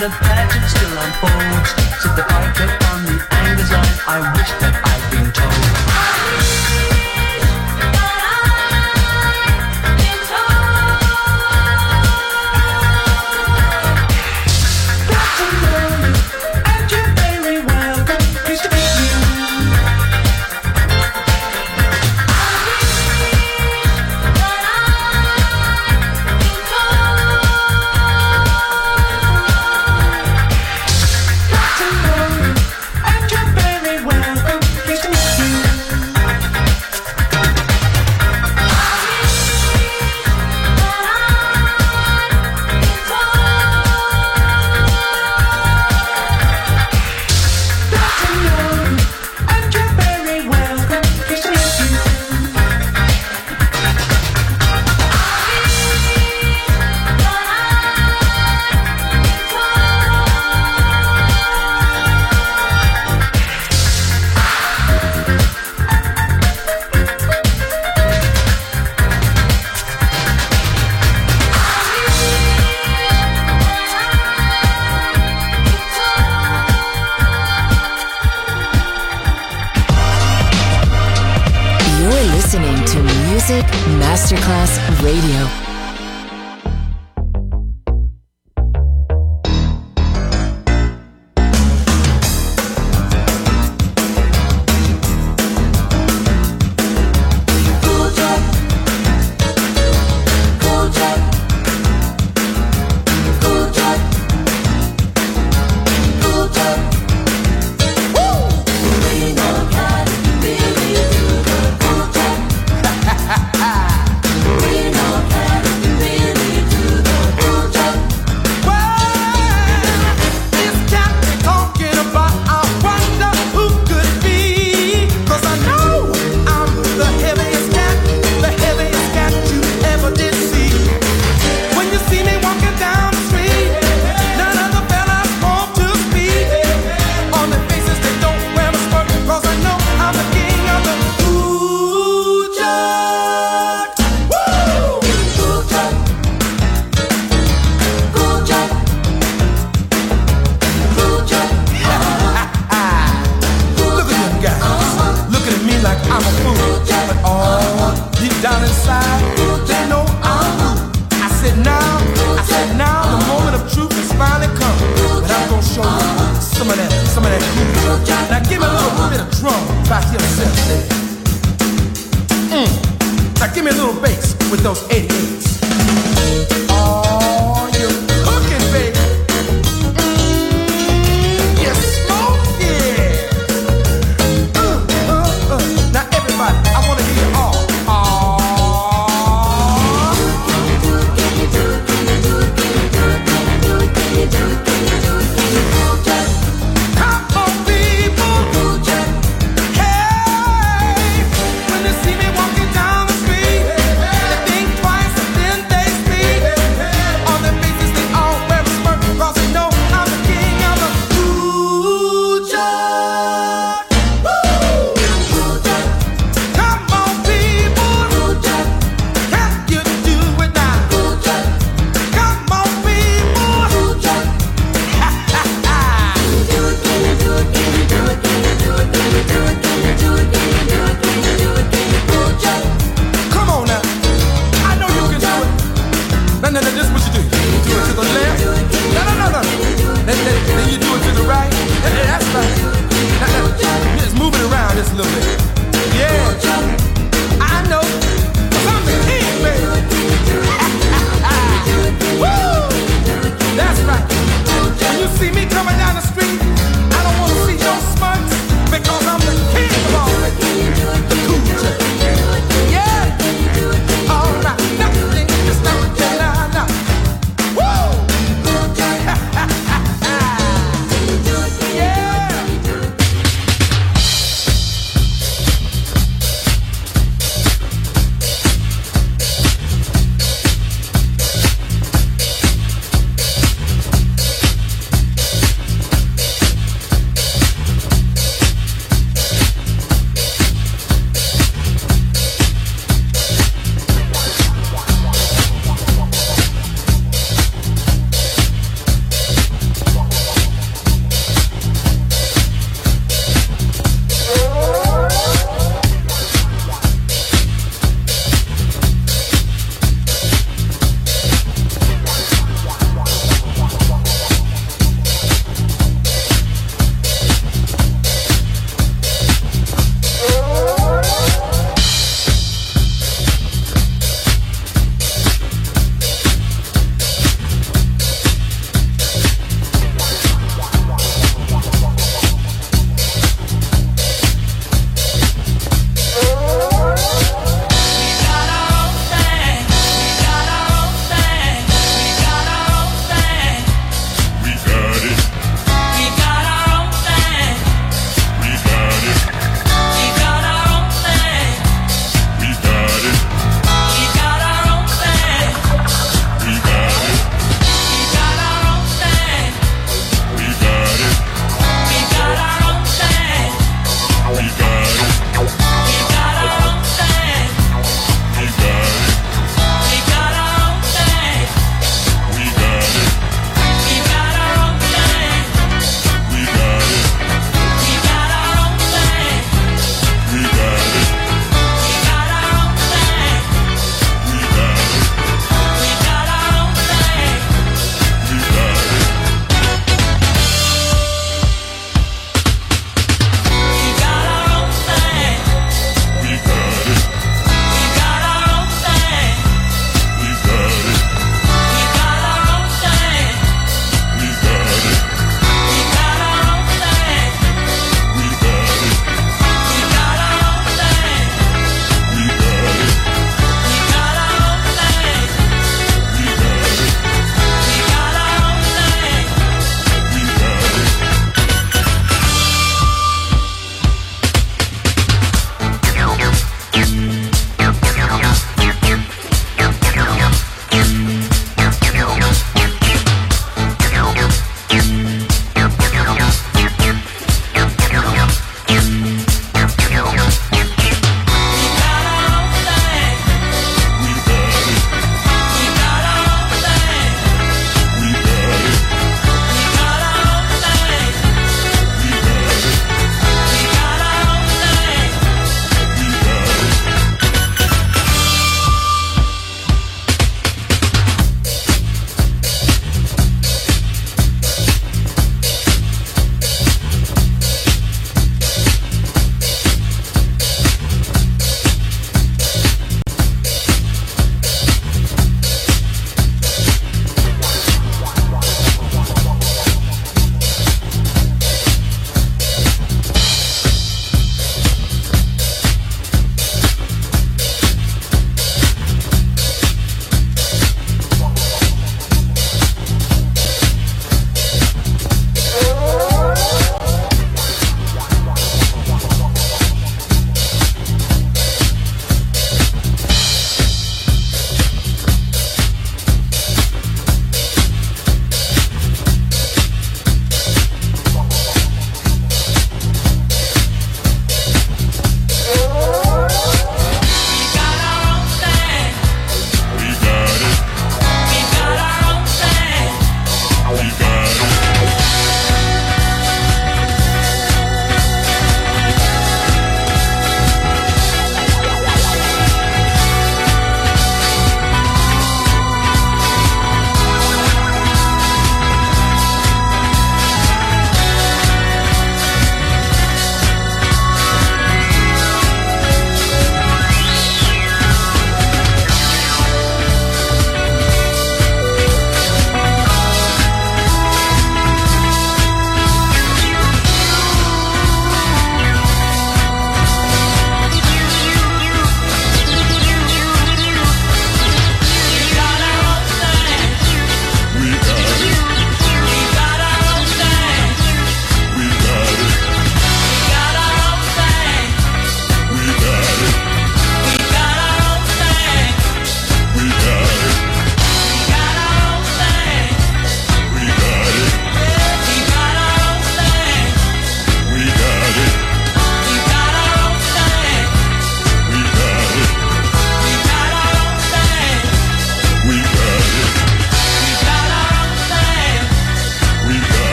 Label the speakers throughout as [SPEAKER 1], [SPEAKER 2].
[SPEAKER 1] the pageant still unfolds. Sit the fight upon the anger's line. I wish that I'd been told.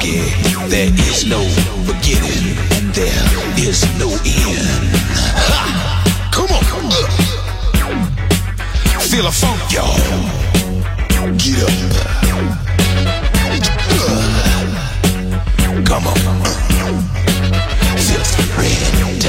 [SPEAKER 2] forget. There is no
[SPEAKER 3] beginning. There is no end. Ha!
[SPEAKER 4] Come on. Uh. Feel a funk, y'all. Get up. Come on. Uh. Feel
[SPEAKER 3] the